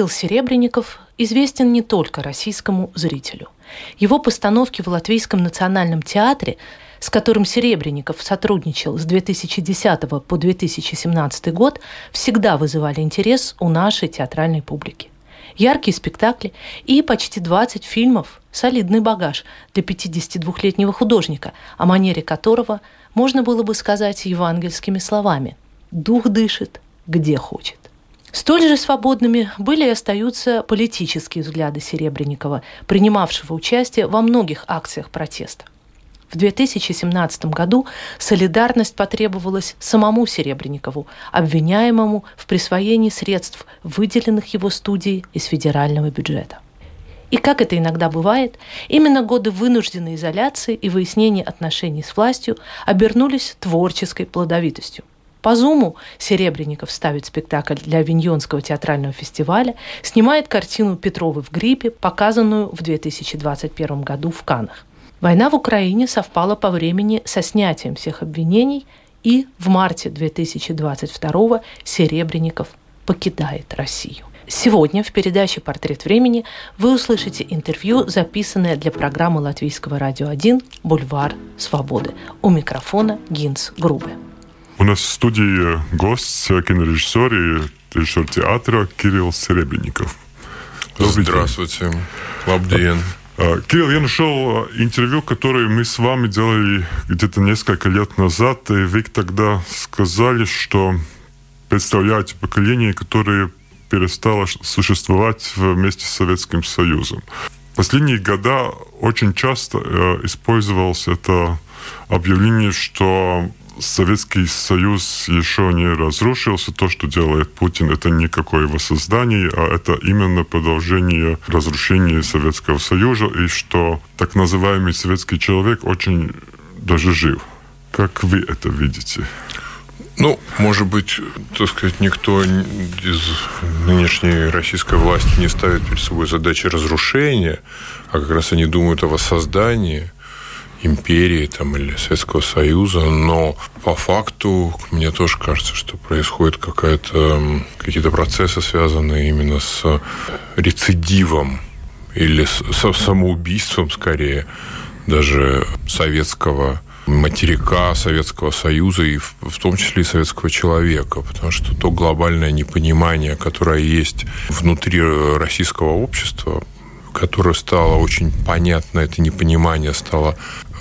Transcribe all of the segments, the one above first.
Кирилл Серебренников известен не только российскому зрителю. Его постановки в Латвийском национальном театре, с которым Серебренников сотрудничал с 2010 по 2017 год, всегда вызывали интерес у нашей театральной публики. Яркие спектакли и почти 20 фильмов – солидный багаж для 52-летнего художника, о манере которого можно было бы сказать евангельскими словами «Дух дышит, где хочет». Столь же свободными были и остаются политические взгляды Серебренникова, принимавшего участие во многих акциях протеста. В 2017 году солидарность потребовалась самому Серебренникову, обвиняемому в присвоении средств, выделенных его студией из федерального бюджета. И как это иногда бывает, именно годы вынужденной изоляции и выяснения отношений с властью обернулись творческой плодовитостью. По Зуму Серебренников ставит спектакль для Авиньонского театрального фестиваля, снимает картину Петровы в гриппе, показанную в 2021 году в Канах. Война в Украине совпала по времени со снятием всех обвинений, и в марте 2022 Серебренников покидает Россию. Сегодня в передаче «Портрет времени» вы услышите интервью, записанное для программы Латвийского радио 1 «Бульвар свободы». У микрофона Гинс Грубе. У нас в студии гость, кинорежиссер и режиссер театра Кирилл Серебренников. Добрый Здравствуйте. Лабдиен. А, Кирилл, я нашел интервью, которое мы с вами делали где-то несколько лет назад, и вы тогда сказали, что представляете поколение, которое перестало существовать вместе с Советским Союзом. В последние года очень часто э, использовалось это объявление, что Советский Союз еще не разрушился. То, что делает Путин, это никакое воссоздание, а это именно продолжение разрушения Советского Союза, и что так называемый советский человек очень даже жив. Как вы это видите? Ну, может быть, так сказать, никто из нынешней российской власти не ставит перед собой задачи разрушения, а как раз они думают о воссоздании – империи там, или Советского Союза, но по факту мне тоже кажется, что происходит какая-то, какие-то процессы, связанные именно с рецидивом или с, с самоубийством, скорее, даже советского материка Советского Союза и в, в том числе и советского человека, потому что то глобальное непонимание, которое есть внутри российского общества, которое стало очень понятно, это непонимание стало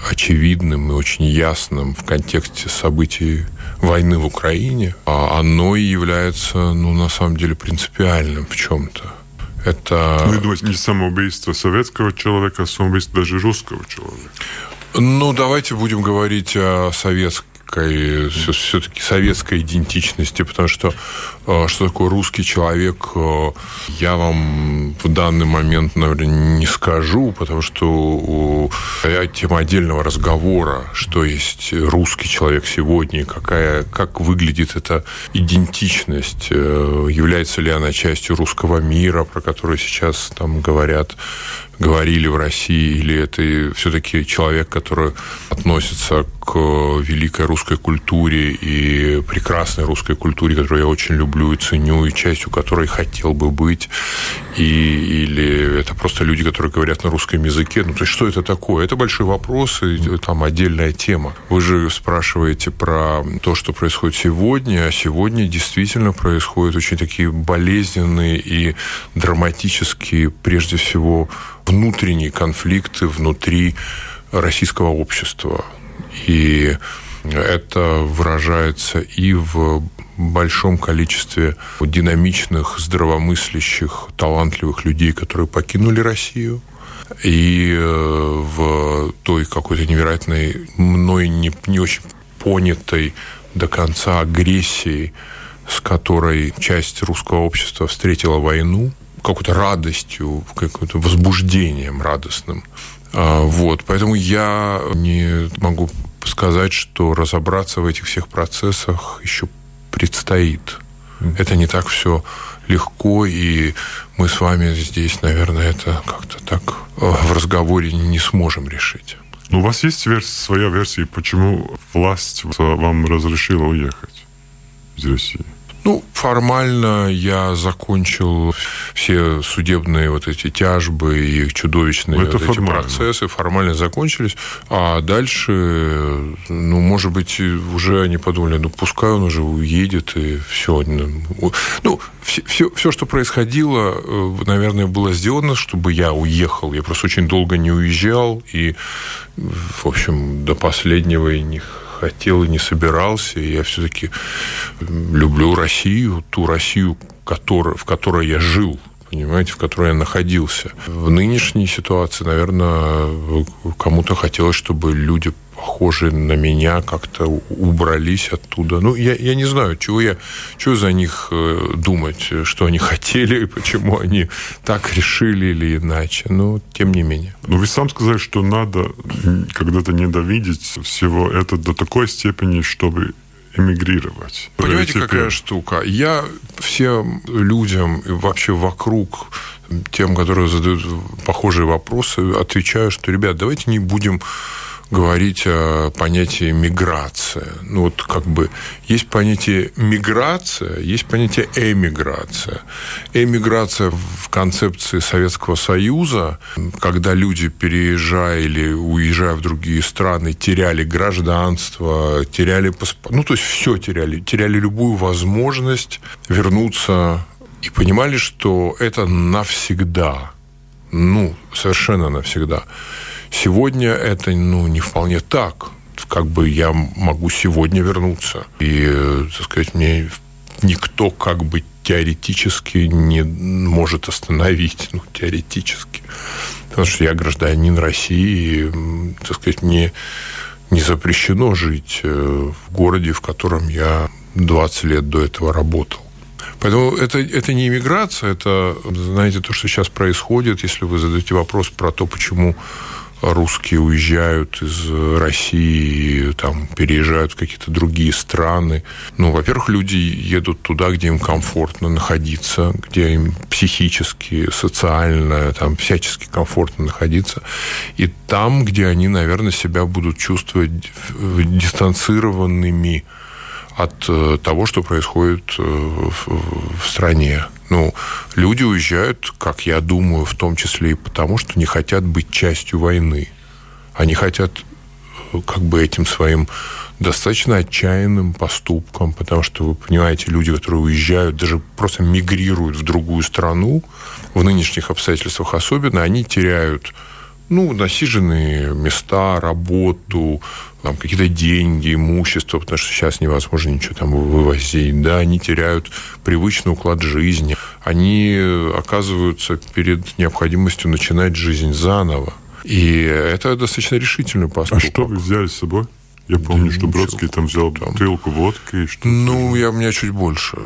очевидным и очень ясным в контексте событий войны в Украине, а оно и является, ну, на самом деле, принципиальным в чем-то. Это... Вы думаете, не самоубийство советского человека, а самоубийство даже русского человека? Ну, давайте будем говорить о советском советской, все-таки советской идентичности, потому что э, что такое русский человек, э, я вам в данный момент, наверное, не скажу, потому что тема отдельного разговора, что есть русский человек сегодня, какая, как выглядит эта идентичность, э, является ли она частью русского мира, про который сейчас там говорят, говорили в России, или это все-таки человек, который относится к к великой русской культуре и прекрасной русской культуре, которую я очень люблю и ценю, и частью которой хотел бы быть, и, или это просто люди, которые говорят на русском языке. Ну, то есть, что это такое? Это большой вопрос, и там отдельная тема. Вы же спрашиваете про то, что происходит сегодня, а сегодня действительно происходят очень такие болезненные и драматические, прежде всего, внутренние конфликты внутри российского общества. И это выражается и в большом количестве динамичных, здравомыслящих, талантливых людей, которые покинули Россию, и э, в той какой-то невероятной, мной не, не очень понятой до конца агрессии, с которой часть русского общества встретила войну, какой-то радостью, каким-то возбуждением радостным. А, вот, поэтому я не могу сказать, что разобраться в этих всех процессах еще предстоит. Это не так все легко, и мы с вами здесь, наверное, это как-то так э, в разговоре не сможем решить. Ну, у вас есть версия, своя версия, почему власть вам разрешила уехать из России? Ну, формально я закончил все судебные вот эти тяжбы и их чудовищные вот эти процессы формально закончились, а дальше, ну, может быть, уже они подумали, ну, пускай он уже уедет и все. Ну, все, все, все, что происходило, э, наверное, было сделано, чтобы я уехал. Я просто очень долго не уезжал и, в общем, до последнего и не хотел и не собирался. Я все-таки люблю Россию, ту Россию, в которой я жил понимаете, в которой я находился. В нынешней ситуации, наверное, кому-то хотелось, чтобы люди похожие на меня как-то убрались оттуда. Ну, я, я не знаю, чего я, чего за них э, думать, что они хотели, почему они так решили или иначе. Но тем не менее. Но вы сам сказали, что надо когда-то недовидеть всего это до такой степени, чтобы эмигрировать. Понимаете, какая штука? Я всем людям вообще вокруг тем, которые задают похожие вопросы, отвечаю, что, ребят, давайте не будем говорить о понятии миграция. Ну, вот как бы есть понятие миграция, есть понятие эмиграция. Эмиграция в концепции Советского Союза, когда люди, переезжая или уезжая в другие страны, теряли гражданство, теряли паспорт, ну, то есть все теряли, теряли любую возможность вернуться и понимали, что это навсегда. Ну, совершенно навсегда. Сегодня это ну, не вполне так. Как бы я могу сегодня вернуться. И, так сказать, мне никто как бы теоретически не может остановить, ну, теоретически. Потому что я гражданин России, и, так сказать, мне не запрещено жить э, в городе, в котором я 20 лет до этого работал. Поэтому это, это не иммиграция, это, знаете, то, что сейчас происходит, если вы задаете вопрос про то, почему русские уезжают из России, там, переезжают в какие-то другие страны. Ну, во-первых, люди едут туда, где им комфортно находиться, где им психически, социально, там, всячески комфортно находиться. И там, где они, наверное, себя будут чувствовать дистанцированными от э, того, что происходит э, в стране. Ну, люди уезжают, как я думаю, в том числе и потому, что не хотят быть частью войны. Они хотят э, как бы этим своим достаточно отчаянным поступком, потому что, вы понимаете, люди, которые уезжают, даже просто мигрируют в другую страну, в нынешних обстоятельствах особенно, они теряют ну, насиженные места, работу, там, какие-то деньги, имущество, потому что сейчас невозможно ничего там вывозить, да, они теряют привычный уклад жизни, они оказываются перед необходимостью начинать жизнь заново. И это достаточно решительный поступок. А что вы взяли с собой? Я помню, да что Бродский там взял там. бутылку водки. Что ну, я, у меня чуть больше.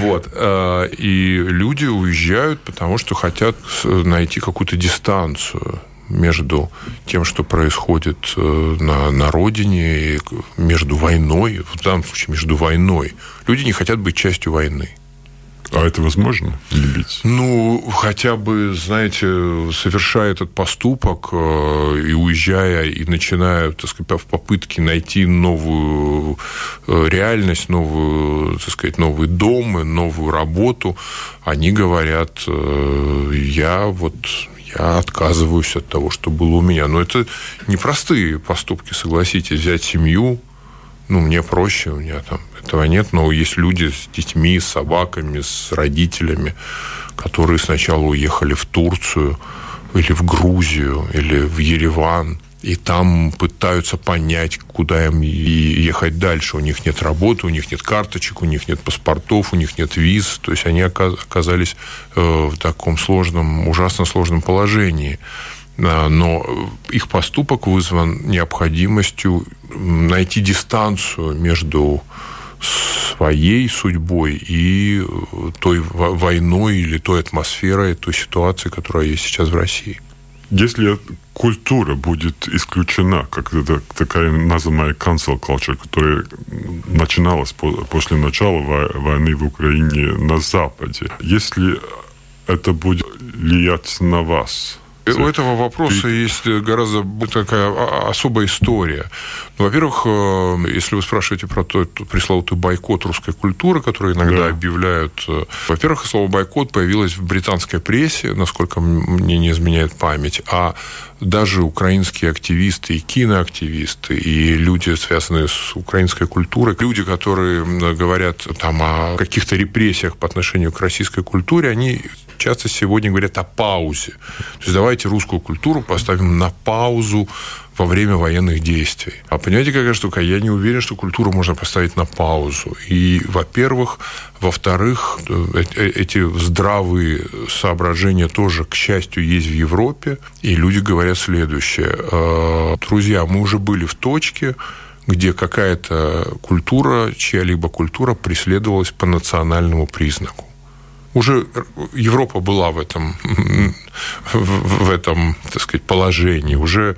Вот. Э, и люди уезжают, потому что хотят найти какую-то дистанцию между тем, что происходит э, на, на родине, и между войной, в данном случае между войной. Люди не хотят быть частью войны. А это возможно любить? Ну, хотя бы, знаете, совершая этот поступок э, и уезжая, и начиная, так сказать, в попытке найти новую э, реальность, новую, так сказать, новый дом, новую работу, они говорят, э, я вот я отказываюсь от того, что было у меня. Но это непростые поступки, согласитесь, взять семью, ну, мне проще, у меня там этого нет, но есть люди с детьми, с собаками, с родителями, которые сначала уехали в Турцию или в Грузию, или в Ереван, и там пытаются понять, куда им ехать дальше. У них нет работы, у них нет карточек, у них нет паспортов, у них нет виз. То есть они оказались э, в таком сложном, ужасно сложном положении. А, но их поступок вызван необходимостью найти дистанцию между своей судьбой и э, той войной или той атмосферой, той ситуацией, которая есть сейчас в России. Если культура будет исключена, как это такая называемая cancel culture, которая начиналась после начала войны в Украине на Западе, если это будет влиять на вас, у этого вопроса Ты... есть гораздо такая особая история. Ну, во-первых, э, если вы спрашиваете про тот пресловутый бойкот русской культуры, который иногда да. объявляют, э, во-первых, слово бойкот появилось в британской прессе, насколько мне не изменяет память, а даже украинские активисты и киноактивисты, и люди, связанные с украинской культурой, люди, которые говорят там о каких-то репрессиях по отношению к российской культуре, они часто сегодня говорят о паузе. То есть давайте русскую культуру поставим на паузу во время военных действий. А понимаете, какая штука? Я не уверен, что культуру можно поставить на паузу. И, во-первых, во-вторых, э, э, эти здравые соображения тоже, к счастью, есть в Европе. И люди говорят следующее. «Э, друзья, мы уже были в точке, где какая-то культура, чья-либо культура преследовалась по национальному признаку уже Европа была в этом, в этом, так сказать, положении, уже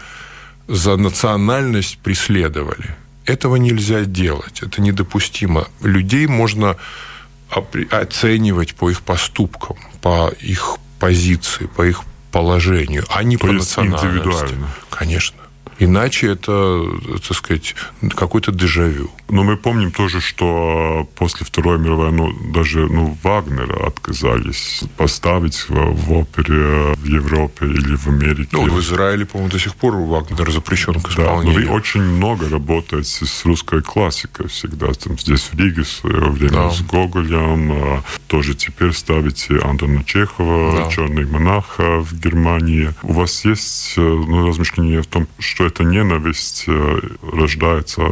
за национальность преследовали. Этого нельзя делать, это недопустимо. Людей можно оценивать по их поступкам, по их позиции, по их положению, а не То по национальности. Индивидуально. Конечно. Иначе это, так сказать, какой-то дежавю. Но мы помним тоже, что после Второй мировой ну, даже ну, Вагнера отказались поставить в, в опере в Европе или в Америке. Ну, в Израиле, по-моему, до сих пор Вагнер запрещен к исполнению. Да, но вы очень много работаете с русской классикой всегда. Там, здесь в Риге в свое время да. с Гоголем. А, тоже теперь ставите Антона Чехова, да. «Черный монах» в Германии. У вас есть э, ну, размышления в том, что эта ненависть э, рождается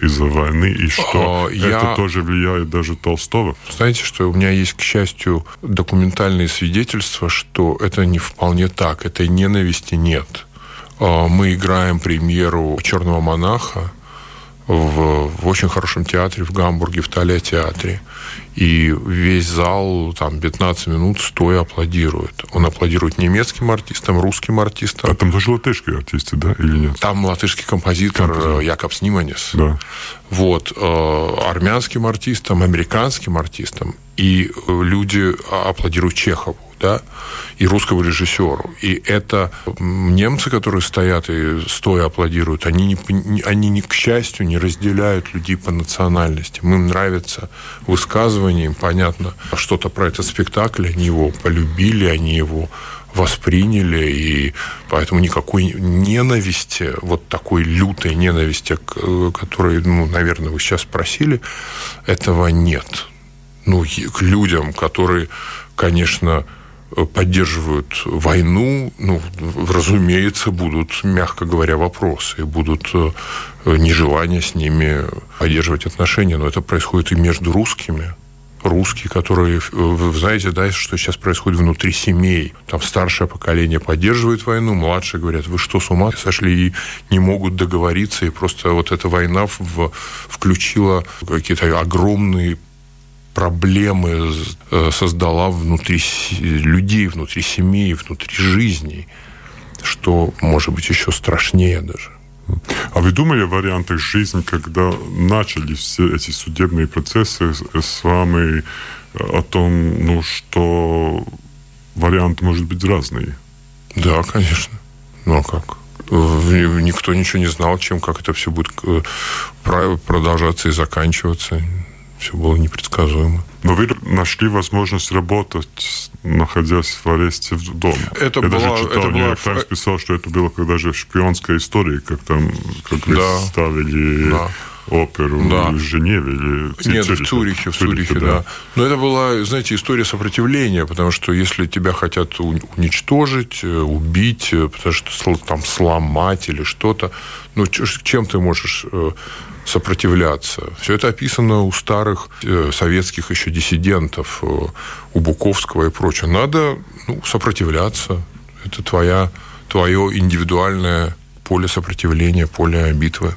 из-за войны, и что я... это тоже влияет даже Толстого? Знаете, что у меня есть, к счастью, документальные свидетельства, что это не вполне так, этой ненависти нет. А, мы играем премьеру «Черного монаха», в, в очень хорошем театре в Гамбурге, в Талия театре. И весь зал там 15 минут стоя аплодирует. Он аплодирует немецким артистам, русским артистам. А там тоже латышские артисты, да, или нет? Там латышский композитор, композитор. Э, Якоб Сниманис. Да. Вот. Э, армянским артистам, американским артистам. И э, люди аплодируют Чехову да, и русскому режиссеру. И это немцы, которые стоят и стоя аплодируют, они, не, они не, к счастью, не разделяют людей по национальности. Им нравится высказывание, им понятно что-то про этот спектакль, они его полюбили, они его восприняли, и поэтому никакой ненависти, вот такой лютой ненависти, которой, ну, наверное, вы сейчас спросили, этого нет. Ну, к людям, которые, конечно, поддерживают войну, ну, разумеется, будут, мягко говоря, вопросы, будут э, нежелания с ними поддерживать отношения. Но это происходит и между русскими. Русские, которые, э, вы знаете, да, что сейчас происходит внутри семей. Там старшее поколение поддерживает войну, младшие говорят, вы что, с ума сошли и не могут договориться, и просто вот эта война в, включила какие-то огромные проблемы э, создала внутри людей, внутри семей, внутри жизней, что может быть еще страшнее даже. А вы думали о вариантах жизни, когда начали все эти судебные процессы с вами о том, ну, что вариант может быть разный. Да, конечно. Ну а как? Никто ничего не знал, чем, как это все будет э, продолжаться и заканчиваться. Все было непредсказуемо. Но вы нашли возможность работать, находясь в аресте в доме. Это Я была, даже читал, это была... Таймс писал, что это было когда же шпионская история, как там, как Да. ставили Да. Оперу Да. в Женеве или в Нет, Цюрихе? в Цюрихе, в Цюрихе, да. Но это была, знаете, история сопротивления, потому что если тебя хотят уничтожить, э, убить, э, потому что там сломать или что-то, ну чем ты можешь э, сопротивляться? Все это описано у старых э, советских еще диссидентов, э, у Буковского и прочего. Надо ну, сопротивляться. Это твоя, твое индивидуальное поле сопротивления, поле битвы.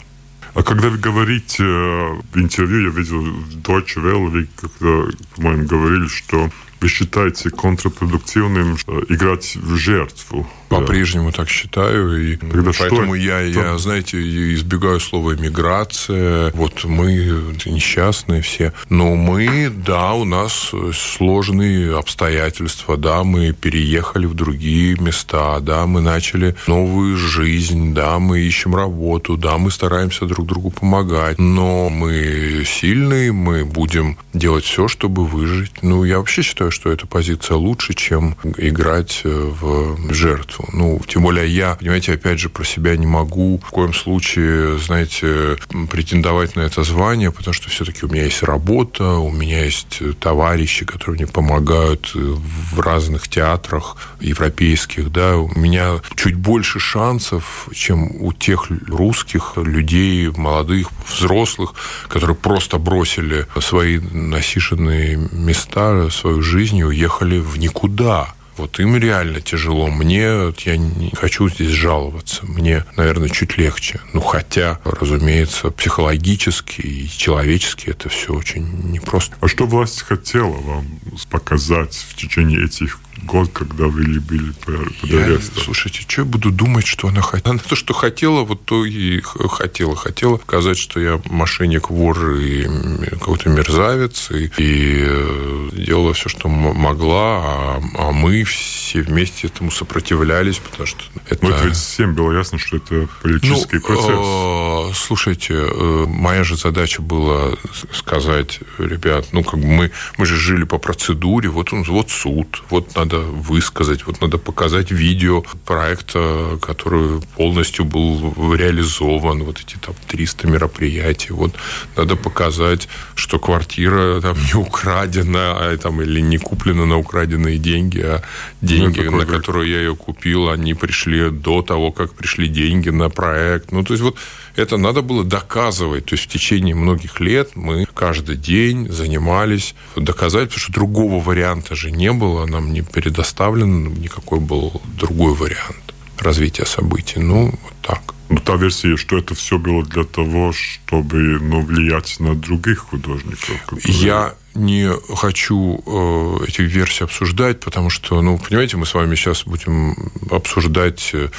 А когда вы говорите э, в интервью, я видел в Deutsche Welle, вы когда, по-моему, говорили, что вы считаете контрпродуктивным э, играть в жертву. По-прежнему так считаю. И Тогда что поэтому это? я, я, знаете, избегаю слова «миграция». Вот мы несчастные все. Но мы, да, у нас сложные обстоятельства. Да, мы переехали в другие места. Да, мы начали новую жизнь. Да, мы ищем работу. Да, мы стараемся друг другу помогать. Но мы сильные, мы будем делать все, чтобы выжить. Ну, я вообще считаю, что эта позиция лучше, чем играть э, в жертву. Ну, тем более я, понимаете, опять же, про себя не могу в коем случае, знаете, претендовать на это звание, потому что все-таки у меня есть работа, у меня есть товарищи, которые мне помогают в разных театрах европейских, да, у меня чуть больше шансов, чем у тех русских людей, молодых, взрослых, которые просто бросили свои насиженные места, свою жизнь и уехали в никуда. Вот им реально тяжело. Мне, я не хочу здесь жаловаться. Мне, наверное, чуть легче. Ну, хотя, разумеется, психологически и человечески это все очень непросто. А что власть хотела вам показать в течение этих год, когда вы были под Я, арестом? слушайте, что я буду думать, что она хотела? Она то, что хотела, вот то и хотела. Хотела показать, что я мошенник, вор и какой-то мерзавец. И, и, э, делала все, что могла. А, а мы все вместе этому сопротивлялись, потому что это... Ну, это ведь всем было ясно, что это политический процесс. э, слушайте, э, моя же задача была сказать, ребят, ну, как бы мы, мы же жили по процедуре, вот он, вот суд, вот надо высказать, вот надо показать видео проекта, который полностью был реализован, вот эти там 300 мероприятий, вот надо показать, что квартира там не украдена, а, там, или не куплена на украденные деньги, а деньги, такой на которые я ее купил, они пришли до того, как пришли деньги на проект. Ну, то есть вот это надо было доказывать. То есть в течение многих лет мы каждый день занимались доказать, потому что другого варианта же не было, нам не предоставлен никакой был другой вариант развития событий. Ну, вот так. Ну, та версия, что это все было для того, чтобы ну, влиять на других художников. которые- Я не хочу э, эти версии обсуждать, потому что, ну, понимаете, мы с вами сейчас будем обсуждать э,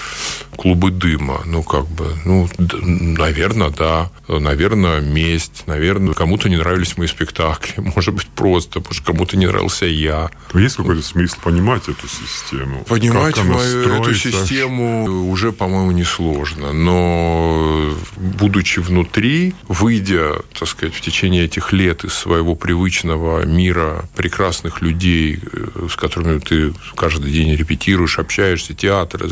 клубы дыма. Ну, как бы, ну, наверное, да. Наверное, месть. Наверное, кому-то не нравились мои спектакли. Может быть, просто. Может, кому-то не нравился я. Есть какой-то смысл понимать эту систему? Понимать мою эту систему уже, по-моему, несложно. Но будучи внутри, выйдя, так сказать, в течение этих лет из своего привычного мира прекрасных людей, э, с которыми ты каждый день репетируешь, общаешься, театр,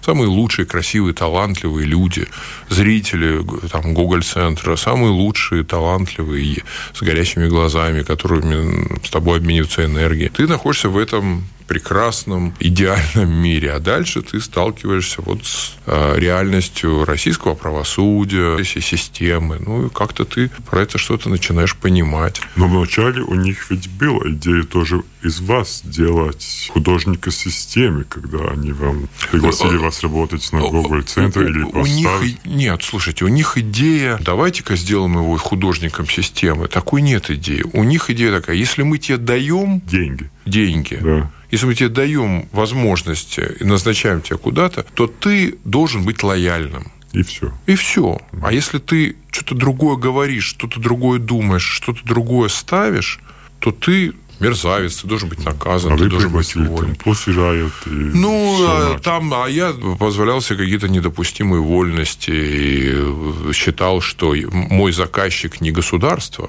самые лучшие, красивые, талантливые люди, зрители там, Гоголь-центра, самые лучшие, талантливые, с горящими глазами, которыми с тобой обмениваются энергией. Ты находишься в этом прекрасном, идеальном мире. А дальше ты сталкиваешься вот с э, реальностью российского правосудия, всей системы. Ну, и как-то ты про это что-то начинаешь понимать. Но вначале у них ведь была идея тоже из вас делать художника системы, когда они вам пригласили вас работать на Гоголь-центре или у, них нет, слушайте, у них идея, давайте-ка сделаем его художником системы. Такой нет идеи. У них идея такая, если мы тебе даем Деньги. Деньги, Да. если мы тебе даем возможности и назначаем тебя куда-то, то ты должен быть лояльным. И все. И все. А если ты что-то другое говоришь, что-то другое думаешь, что-то другое ставишь, то ты мерзавец, ты должен быть наказан, а ты должен быть уволен. После Riot и Ну, а, там, а я позволял себе какие-то недопустимые вольности и считал, что мой заказчик не государство,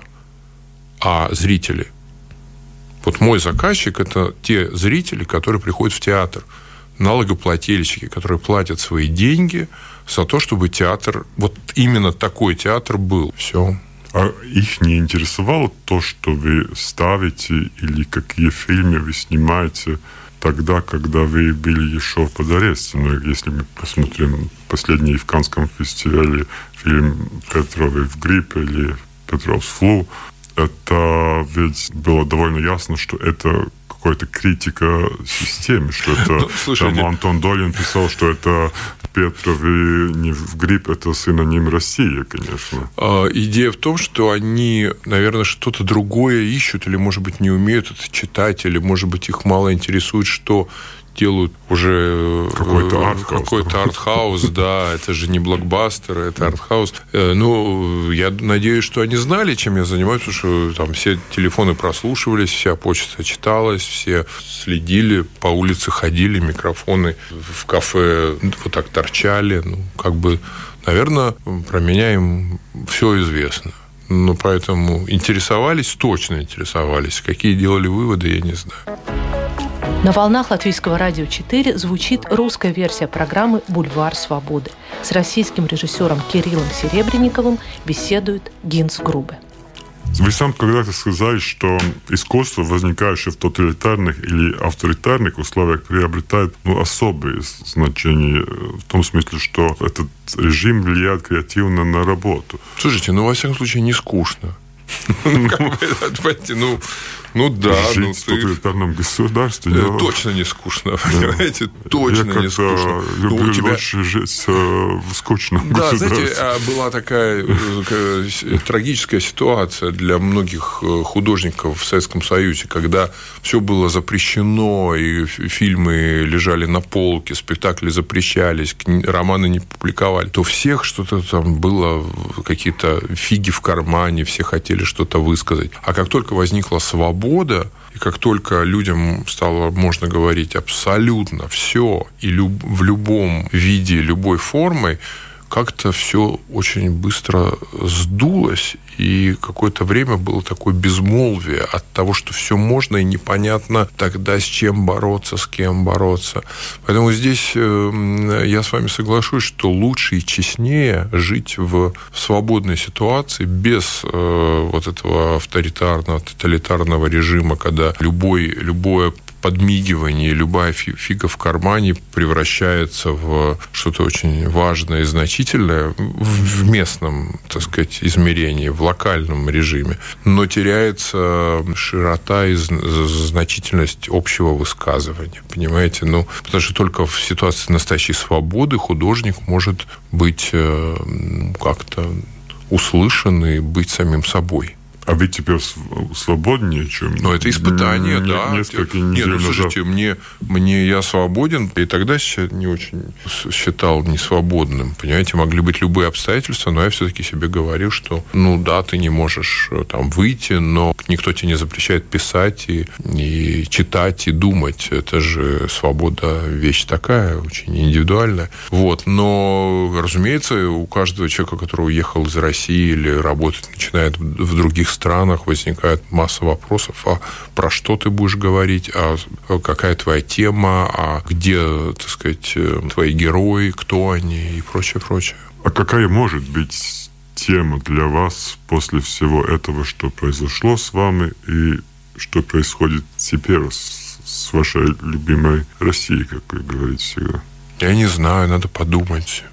а зрители. Вот мой заказчик – это те зрители, которые приходят в театр, налогоплательщики, которые платят свои деньги за то, чтобы театр, вот именно такой театр был. Все. А их не интересовало то, что вы ставите или какие фильмы вы снимаете тогда, когда вы были еще под арестом? Ну, если мы посмотрим последний в Канском фестивале фильм Петровый в гриппе или Петров с флу, это ведь было довольно ясно, что это какая-то критика системы, что это ну, слушайте, там Антон Долин писал, что это Петров и не в грипп, это синоним России, конечно. А, идея в том, что они, наверное, что-то другое ищут, или, может быть, не умеют это читать, или, может быть, их мало интересует, что делают уже какой-то э, артхаус. Какой-то артхаус, да, это же не блокбастер, это артхаус. Э, ну, я надеюсь, что они знали, чем я занимаюсь, потому что там все телефоны прослушивались, вся почта читалась, все следили, по улице ходили, микрофоны в кафе вот так торчали. Ну, как бы, наверное, про меня им все известно. Ну, поэтому интересовались, точно интересовались. Какие делали выводы, я не знаю. На волнах Латвийского радио 4 звучит русская версия программы «Бульвар свободы». С российским режиссером Кириллом Серебренниковым беседует Гинс Грубе. Вы сам когда-то сказали, что искусство, возникающее в тоталитарных или авторитарных условиях, приобретает ну, особое значение в том смысле, что этот режим влияет креативно на работу. Слушайте, ну, во всяком случае, не скучно. Ну, ну, ну да. Жить ну, в тоталитарном государстве. Я... Точно не скучно, понимаете? Точно я не скучно. люблю ну, тебя... лучше жить э, в скучном Да, знаете, а, была такая э, трагическая ситуация для многих э, художников в Советском Союзе, когда все было запрещено, и фильмы лежали на полке, спектакли запрещались, романы не публиковали, то всех что-то там было, какие-то фиги в кармане, все хотели что-то высказать. А как только возникла свобода, свобода, и как только людям стало можно говорить абсолютно все и люб, в любом виде, любой формой, как-то все очень быстро сдулось, и какое-то время было такое безмолвие от того, что все можно, и непонятно тогда с чем бороться, с кем бороться. Поэтому здесь э, я с вами соглашусь, что лучше и честнее жить в свободной ситуации без э, вот этого авторитарного, тоталитарного режима, когда любой, любое подмигивание, любая фига в кармане превращается в что-то очень важное и значительное в местном, так сказать, измерении, в локальном режиме. Но теряется широта и значительность общего высказывания. Понимаете? Ну, потому что только в ситуации настоящей свободы художник может быть э, как-то услышан и быть самим собой. А вы теперь свободнее, чем... Ну, это испытание, не, да. Несколько недель Нет, ну, слушайте, назад. мне, мне я свободен, и тогда не очень считал несвободным. Понимаете, могли быть любые обстоятельства, но я все-таки себе говорил, что, ну да, ты не можешь э, там выйти, но никто тебе не запрещает писать и, и читать, и думать. Это же свобода вещь такая, очень индивидуальная. Вот. Но, разумеется, у каждого человека, который уехал из России или работать начинает в других странах возникает масса вопросов, а про что ты будешь говорить, а какая твоя тема, а где, так сказать, э, твои герои, кто они и прочее, прочее. А какая может быть тема для вас после всего этого, что произошло с вами и что происходит теперь с, с вашей любимой Россией, как вы говорите всегда? Я не знаю, надо подумать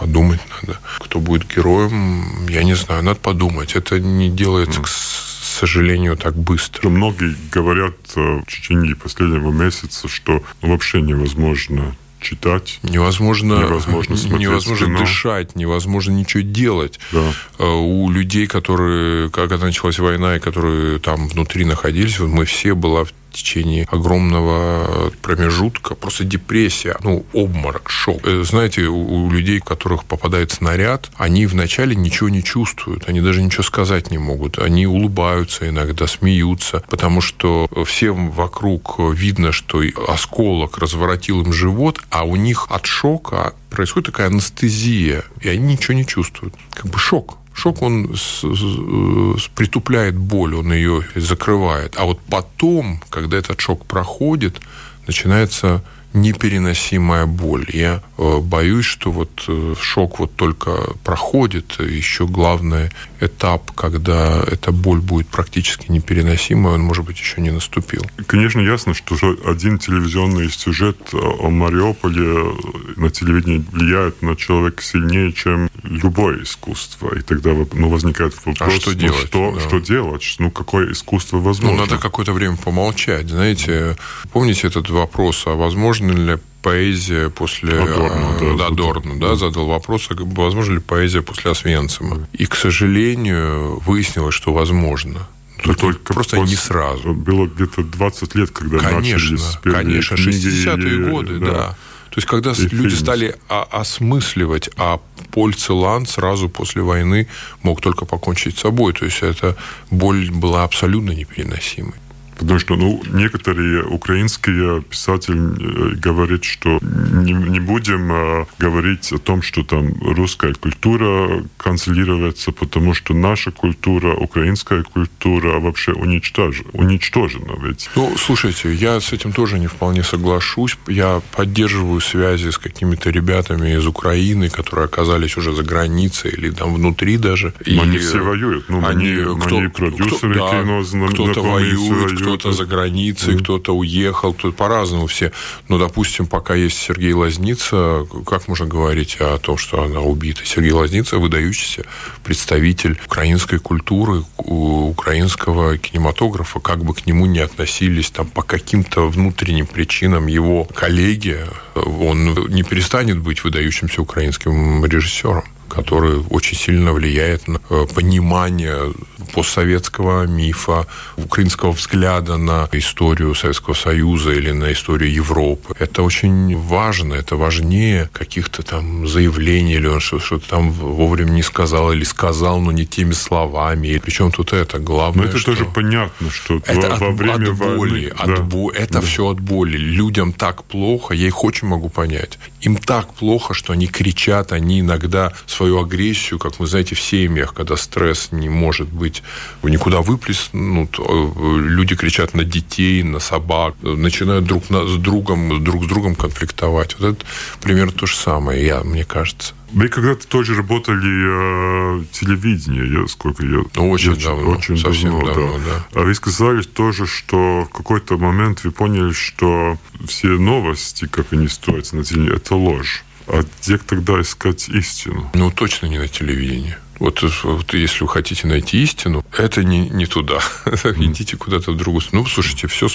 подумать надо. Кто будет героем, я не знаю, надо подумать. Это не делается, mm. к сожалению, так быстро. Многие говорят э, в течение последнего месяца, что вообще невозможно читать. Невозможно, невозможно, невозможно кино. дышать, невозможно ничего делать. Да. Э, у людей, которые, когда началась война, и которые там внутри находились, мы все была в течение огромного промежутка, просто депрессия, ну, обморок, шок. Э, знаете, у людей, у которых попадает снаряд, они вначале ничего не чувствуют, они даже ничего сказать не могут, они улыбаются иногда, смеются, потому что всем вокруг видно, что осколок разворотил им живот, а у них от шока происходит такая анестезия, и они ничего не чувствуют. Как бы шок. Шок, он с, с, притупляет боль, он ее закрывает. А вот потом, когда этот шок проходит, начинается непереносимая боль. Я э, боюсь, что вот э, шок вот только проходит, еще главный этап, когда эта боль будет практически непереносимая, он, может быть, еще не наступил. Конечно, ясно, что один телевизионный сюжет о Мариуполе на телевидении влияет на человека сильнее, чем любое искусство. И тогда ну, возникает вопрос, а что ну, делать? Что, да. что делать? Ну, какое искусство возможно? Ну, надо какое-то время помолчать. Знаете, помните этот вопрос, а возможно возможно ли поэзия после Адорно, да, да, Адорно, да, задал вопрос, а возможно ли поэзия после Освенцима. И, к сожалению, выяснилось, что возможно. Только, только просто после, не сразу. Было где-то 20 лет, когда конечно, начались Конечно, 60-е годы, да. да. То есть, когда и люди фильм. стали осмысливать, а Поль Целан сразу после войны мог только покончить с собой. То есть, эта боль была абсолютно непереносимой. Потому что ну, некоторые украинские писатели э, говорят, что не, не будем э, говорить о том, что там русская культура канцелируется, потому что наша культура, украинская культура вообще уничтожена. уничтожена ведь. Ну, слушайте, я с этим тоже не вполне соглашусь. Я поддерживаю связи с какими-то ребятами из Украины, которые оказались уже за границей или там внутри даже. Но и они все воюют. Ну, они, кто, мои продюсеры кто, кино да, кто-то воюет, кто-то за границей, mm-hmm. кто-то уехал, кто-то по-разному все. Но, допустим, пока есть Сергей Лазница, как можно говорить о том, что она убита? Сергей Лазница – выдающийся представитель украинской культуры, украинского кинематографа, как бы к нему не относились там по каким-то внутренним причинам его коллеги, он не перестанет быть выдающимся украинским режиссером который очень сильно влияет на э, понимание постсоветского мифа, украинского взгляда на историю Советского Союза или на историю Европы. Это очень важно, это важнее каких-то там заявлений, или он что-то там вовремя не сказал, или сказал, но не теми словами. И причем тут это главное. Но это что... тоже понятно, что это во, от, во время от боли, войны... от бо... это да. все от боли. Людям так плохо, я их очень могу понять. Им так плохо, что они кричат, они иногда свою агрессию, как вы знаете, в семьях, когда стресс не может быть никуда выплеснут, э, люди кричат на детей, на собак, начинают друг с другом, друг с другом конфликтовать. Вот это примерно то же самое, я, мне кажется. Вы когда-то тоже работали э, телевидение, я, сколько я... Ну, очень я, давно, очень совсем давно, давно да. да. А вы сказали тоже, что в какой-то момент вы поняли, что все новости, как они строятся на телевидении, это ложь. А где тогда искать истину? Ну, точно не на телевидении. Вот, вот если вы хотите найти истину, это не, не туда. Идите куда-то в другую сторону. Ну, слушайте, все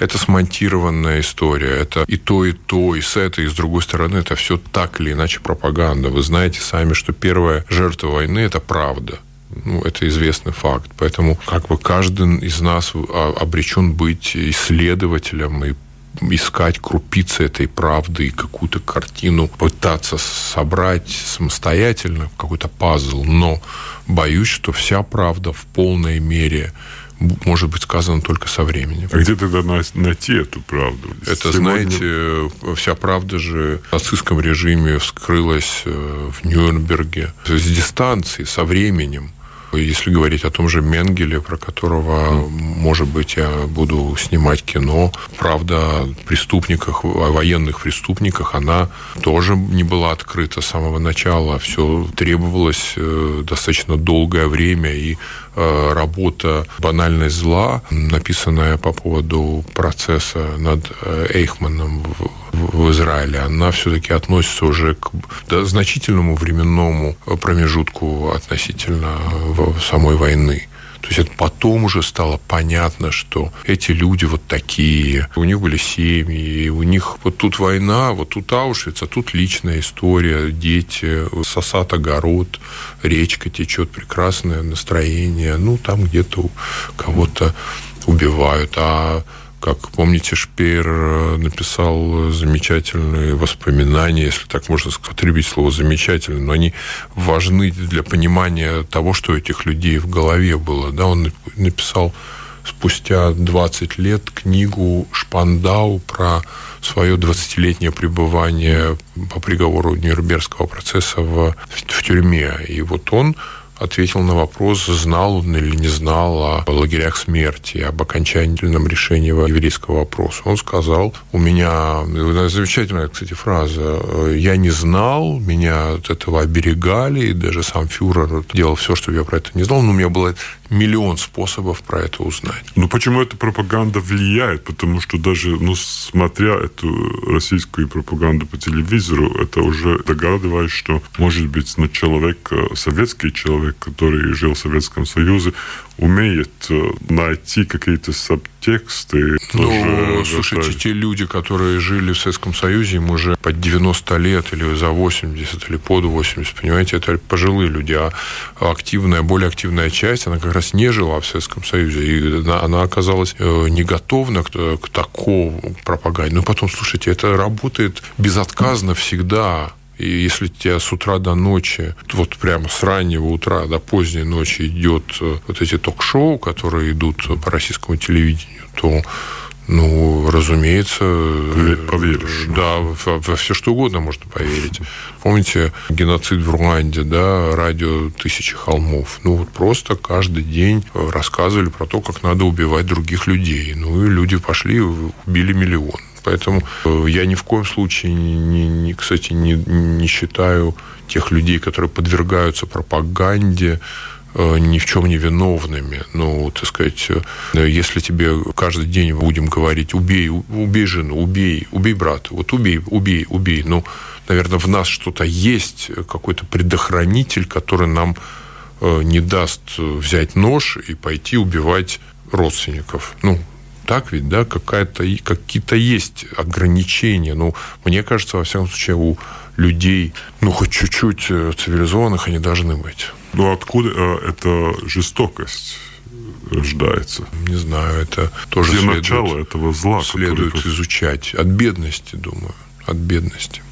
это смонтированная история. Это и то, и то, и с этой, и с другой стороны, это все так или иначе пропаганда. Вы знаете сами, что первая жертва войны – это правда. Ну, это известный факт. Поэтому как бы каждый из нас а, обречен быть исследователем и искать крупицы этой правды и какую-то картину пытаться собрать самостоятельно, какой-то пазл, но боюсь, что вся правда в полной мере может быть сказано только со временем. А где тогда найти эту правду? Это, Сегодня... знаете, вся правда же в нацистском режиме вскрылась э, в Нюрнберге с дистанции, со временем. Если говорить о том же Менгеле, про которого, может быть, я буду снимать кино, правда преступниках, о военных преступниках, она тоже не была открыта с самого начала. Все требовалось э, достаточно долгое время, и работа «Банальность зла», написанная по поводу процесса над э, Эйхманом в Израиле, она все-таки относится уже к значительному временному промежутку относительно самой войны. То есть это потом уже стало понятно, что эти люди вот такие, у них были семьи, у них вот тут война, вот тут Аушвиц, а тут личная история, дети, сосат огород, речка течет, прекрасное настроение, ну там где-то кого-то убивают, а как помните, Шпеер э, написал замечательные воспоминания, если так можно употребить слово замечательные, но они важны для понимания того, что у этих людей в голове было. Да, он написал спустя 20 лет книгу Шпандау про свое 20-летнее пребывание по приговору Нюрнбергского процесса в, в тюрьме. И вот он ответил на вопрос, знал он или не знал о лагерях смерти, об окончательном решении еврейского вопроса. Он сказал, у меня, замечательная, кстати, фраза, я не знал, меня от этого оберегали, и даже сам фюрер делал все, чтобы я про это не знал, но у меня было миллион способов про это узнать. Ну, почему эта пропаганда влияет? Потому что даже, ну, смотря эту российскую пропаганду по телевизору, это уже догадываюсь, что, может быть, ну, человек, советский человек, который жил в Советском Союзе, умеет э, найти какие-то субтексты. Ну, слушайте, те люди, которые жили в Советском Союзе, им уже под 90 лет или за 80, или под 80, понимаете, это пожилые люди, а активная, более активная часть, она как раз не жила в Советском Союзе, и она, она оказалась э, не готова к, к такому пропаганде. Ну, потом, слушайте, это работает безотказно всегда и если тебя с утра до ночи, вот прямо с раннего утра до поздней ночи идет э, вот эти ток-шоу, которые идут по российскому телевидению, то ну, разумеется, поверишь. Да, во, во все что угодно можно поверить. Помните геноцид в Руанде, да, радио «Тысячи холмов». Ну, вот просто каждый день рассказывали про то, как надо убивать других людей. Ну, и люди пошли, убили миллион. Поэтому э, я ни в коем случае, не, не, кстати, не, не считаю тех людей, которые подвергаются пропаганде, э, ни в чем не виновными. Ну, так сказать, э, если тебе каждый день будем говорить, убей, убей жену, убей, убей брата, вот убей, убей, убей, ну, наверное, в нас что-то есть, какой-то предохранитель, который нам не даст взять нож и пойти убивать родственников. Ну, так ведь, да, какая-то, какие-то есть ограничения. Ну, мне кажется, во всяком случае, у людей, ну, хоть чуть-чуть э, цивилизованных они должны быть. Ну, откуда э, эта жестокость? рождается? Не знаю, это тоже Где следует, начало этого зла? Следует который... изучать. От бедности, думаю. От бедности.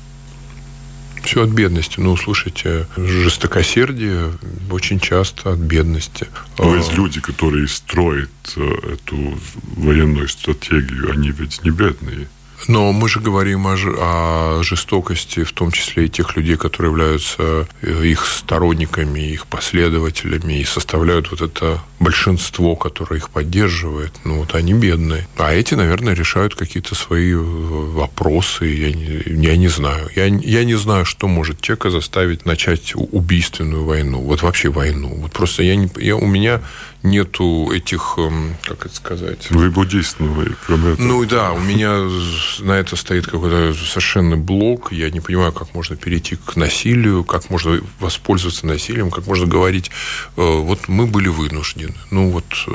Все от бедности. Ну, слушайте, жестокосердие очень часто от бедности. Но есть а, люди, которые строят э, эту военную стратегию, они ведь не бедные. Но мы же говорим о, о жестокости, в том числе и тех людей, которые являются э, их сторонниками, их последователями и составляют вот это большинство, которое их поддерживает. Ну, вот они бедные. А эти, наверное, решают какие-то свои э, вопросы. Я не, я не знаю. Я, я не знаю, что может человека заставить начать убийственную войну. Вот вообще войну. Вот просто я не, я, у меня нету этих, эм, как это сказать... Вы буддист, ну, вы, кроме этого. Ну, да, у меня на это стоит какой-то совершенно блок. Я не понимаю, как можно перейти к насилию, как можно воспользоваться насилием, как можно говорить, э, вот мы были вынуждены. Ну, вот, э,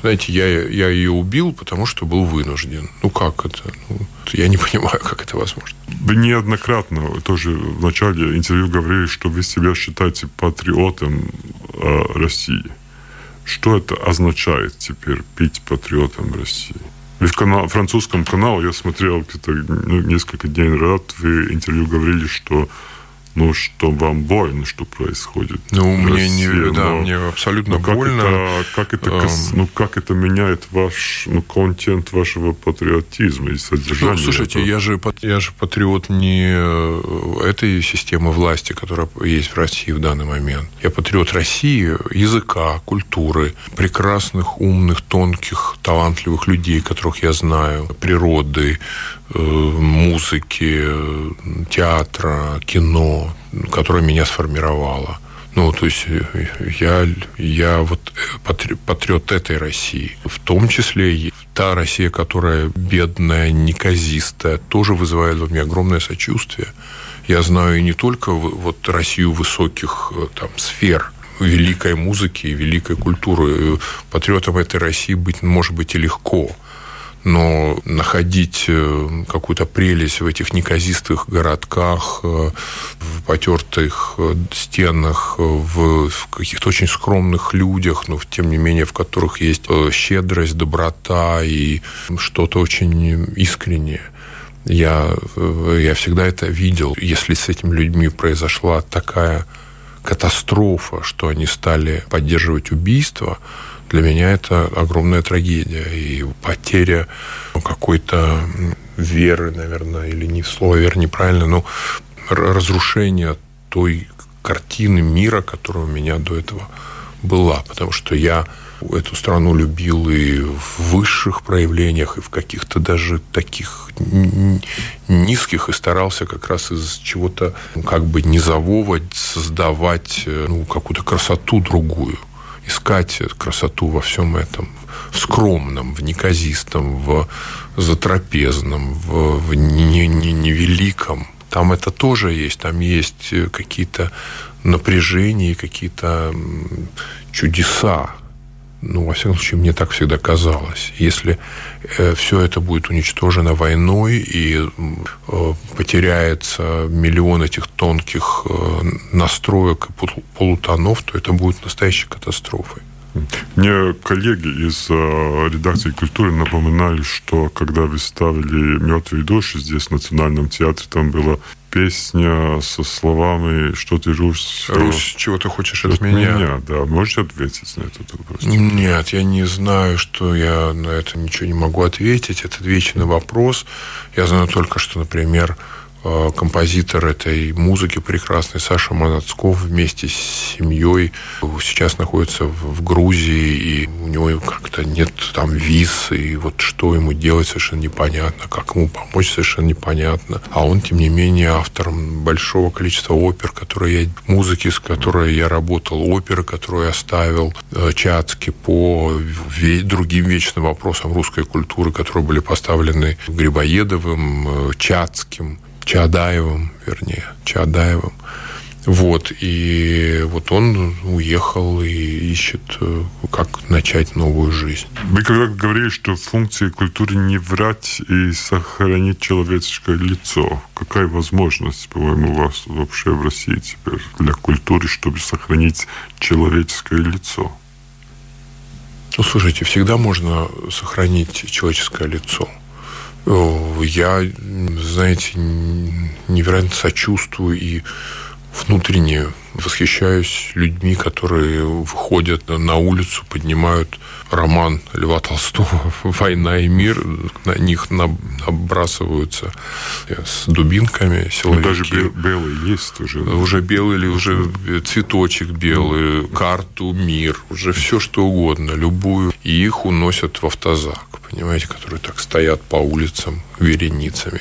знаете, я, я ее убил, потому что был вынужден. Ну, как это? Ну, я не понимаю, как это возможно. Вы неоднократно тоже в начале интервью говорили, что вы себя считаете патриотом э, России. Что это означает теперь быть патриотом России? Ведь в канал, французском канале я смотрел где-то ну, несколько дней назад, вы интервью говорили, что ну, что вам больно, что происходит. Ну, мне не, да, мне абсолютно но как больно. Это, как это, эм... ну, как это меняет ваш, ну, контент вашего патриотизма и содержания? Ну, слушайте, этого? я же, я же патриот не э, этой системы власти, которая есть в России в данный момент. Я патриот России, языка, культуры, прекрасных, умных, тонких, талантливых людей, которых я знаю, природы, музыки, театра, кино, которое меня сформировало. Ну, то есть э, я, я вот патриот этой России. В том числе та Россия, которая бедная, неказистая, тоже вызывает во мне огромное сочувствие. Я знаю не только вот Россию высоких э, там, сфер, великой музыки и великой культуры. Патриотом этой России быть, может быть, и легко – но находить э, какую-то прелесть в этих неказистых городках, э, в потертых э, стенах, в, в каких-то очень скромных людях, но тем не менее в которых есть щедрость, доброта и что-то очень искреннее. Я, я всегда это видел. Если с этими людьми произошла такая катастрофа, что они стали поддерживать убийство, для меня это огромная трагедия и потеря какой-то веры, наверное, или не слово вера неправильно, но разрушение той картины мира, которая у меня до этого была, потому что я эту страну любил и в высших проявлениях, и в каких-то даже таких низких, и старался как раз из чего-то как бы низового создавать э, ну, какую-то красоту другую искать красоту во всем этом, в скромном, в неказистом, в затрапезном, в, в не, не, невеликом. Там это тоже есть, там есть какие-то напряжения, какие-то чудеса, ну, во всяком случае, мне так всегда казалось. Если э, все это будет уничтожено войной и э, потеряется миллион этих тонких э, настроек и полутонов, то это будет настоящей катастрофой. Мне коллеги из э, редакции культуры напоминали, что когда вы ставили «Мертвые души» здесь, в Национальном театре, там была песня со словами «Что ты, Русь?» «Русь, чего ты хочешь от, от меня?» меня? Да, можете ответить на этот вопрос? Нет, я не знаю, что я на это ничего не могу ответить. Это вечный вопрос. Я знаю только, что, например, композитор этой музыки прекрасный Саша Манацков вместе с семьей сейчас находится в Грузии, и у него как-то нет там виз, и вот что ему делать совершенно непонятно, как ему помочь совершенно непонятно. А он, тем не менее, автором большого количества опер, которые я, музыки, с которой я работал, оперы, которые я ставил, э, Чацки по другим вечным вопросам русской культуры, которые были поставлены Грибоедовым, э, Чацким, Чаадаевым, вернее, Чаадаевым. Вот, и вот он уехал и ищет, э, как начать новую жизнь. Вы когда говорили, что функция культуры не врать и сохранить человеческое лицо, какая возможность, по-моему, у вас вообще в России теперь для культуры, чтобы сохранить человеческое лицо? Ну, слушайте, всегда можно сохранить человеческое лицо. Я, знаете, невероятно сочувствую и внутренне восхищаюсь людьми, которые выходят на улицу, поднимают роман Льва Толстого «Война и мир», на них набрасываются с дубинками силовики. Ну, даже белый есть уже. Уже белый или уже цветочек белый, карту «Мир», уже все что угодно, любую. И их уносят в автозак понимаете, которые так стоят по улицам вереницами.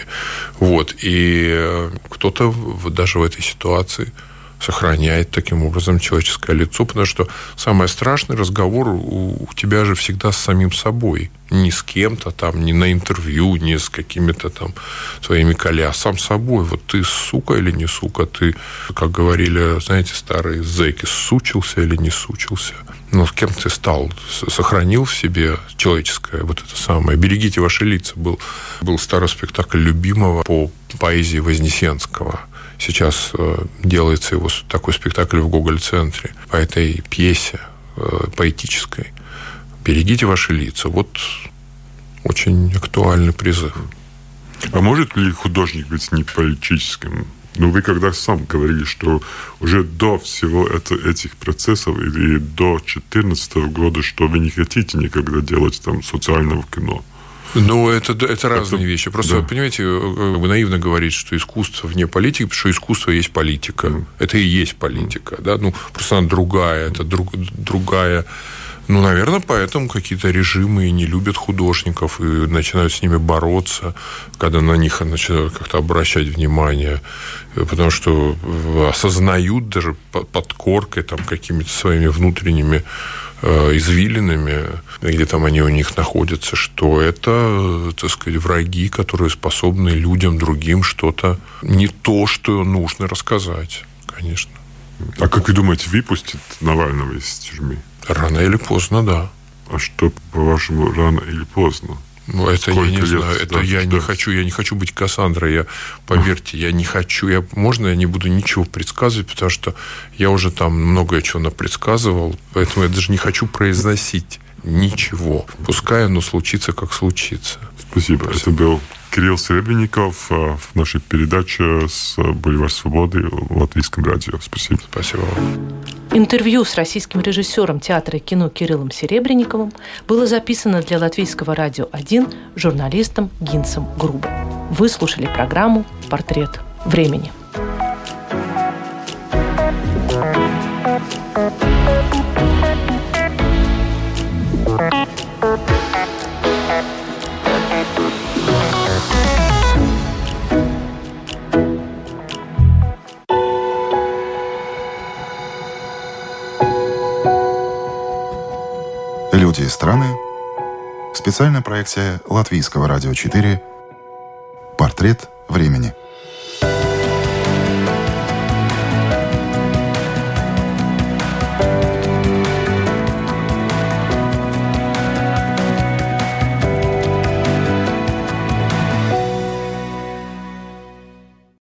Вот. И э, кто-то даже в этой ситуации сохраняет таким образом человеческое лицо, потому что самый страшный разговор у тебя же всегда с самим собой. Не с кем-то там, не на интервью, не с какими-то там своими коллегами, а сам собой. Вот ты сука или не сука, ты, как говорили, знаете, старые зэки, сучился или не сучился ну, с кем ты стал, сохранил в себе человеческое вот это самое. «Берегите ваши лица» был, был старый спектакль любимого по поэзии Вознесенского. Сейчас э, делается его такой спектакль в Гоголь-центре по этой пьесе э, поэтической. «Берегите ваши лица». Вот очень актуальный призыв. А может ли художник быть не политическим? Ну, вы когда сам говорили, что уже до всего это, этих процессов и, и до 2014 года, что вы не хотите никогда делать там социального кино. Ну, это, это разные это, вещи. Просто, да. понимаете, э, э, наивно говорить, что искусство вне политики, потому что искусство есть политика. Mm. Это и есть политика. Да? Ну, просто она другая. Это друг, другая ну, наверное, поэтому какие-то режимы не любят художников и начинают с ними бороться, когда на них начинают как-то обращать внимание, потому что осознают даже под коркой, там, какими-то своими внутренними э, извилинами, где там они у них находятся, что это, так сказать, враги, которые способны людям, другим что-то не то, что нужно рассказать, конечно. А как вы думаете, выпустят Навального из тюрьмы? Рано или поздно, да. А что, по-вашему, рано или поздно? Ну, это я не лет, знаю, это да, я да. не хочу, я не хочу быть Кассандрой, я, поверьте, я не хочу, я, можно я не буду ничего предсказывать, потому что я уже там многое чего напредсказывал, поэтому я даже не хочу произносить ничего. Пускай оно случится, как случится. Спасибо. Спасибо. Это был Кирилл Серебренников э, в нашей передаче с Боливар Свободы в Латвийском радио. Спасибо. Спасибо вам. Интервью с российским режиссером театра и кино Кириллом Серебренниковым было записано для Латвийского радио 1 журналистом Гинцем Грубо. Вы слушали программу «Портрет времени». Люди и страны. Специальная проекция Латвийского радио 4. Портрет времени.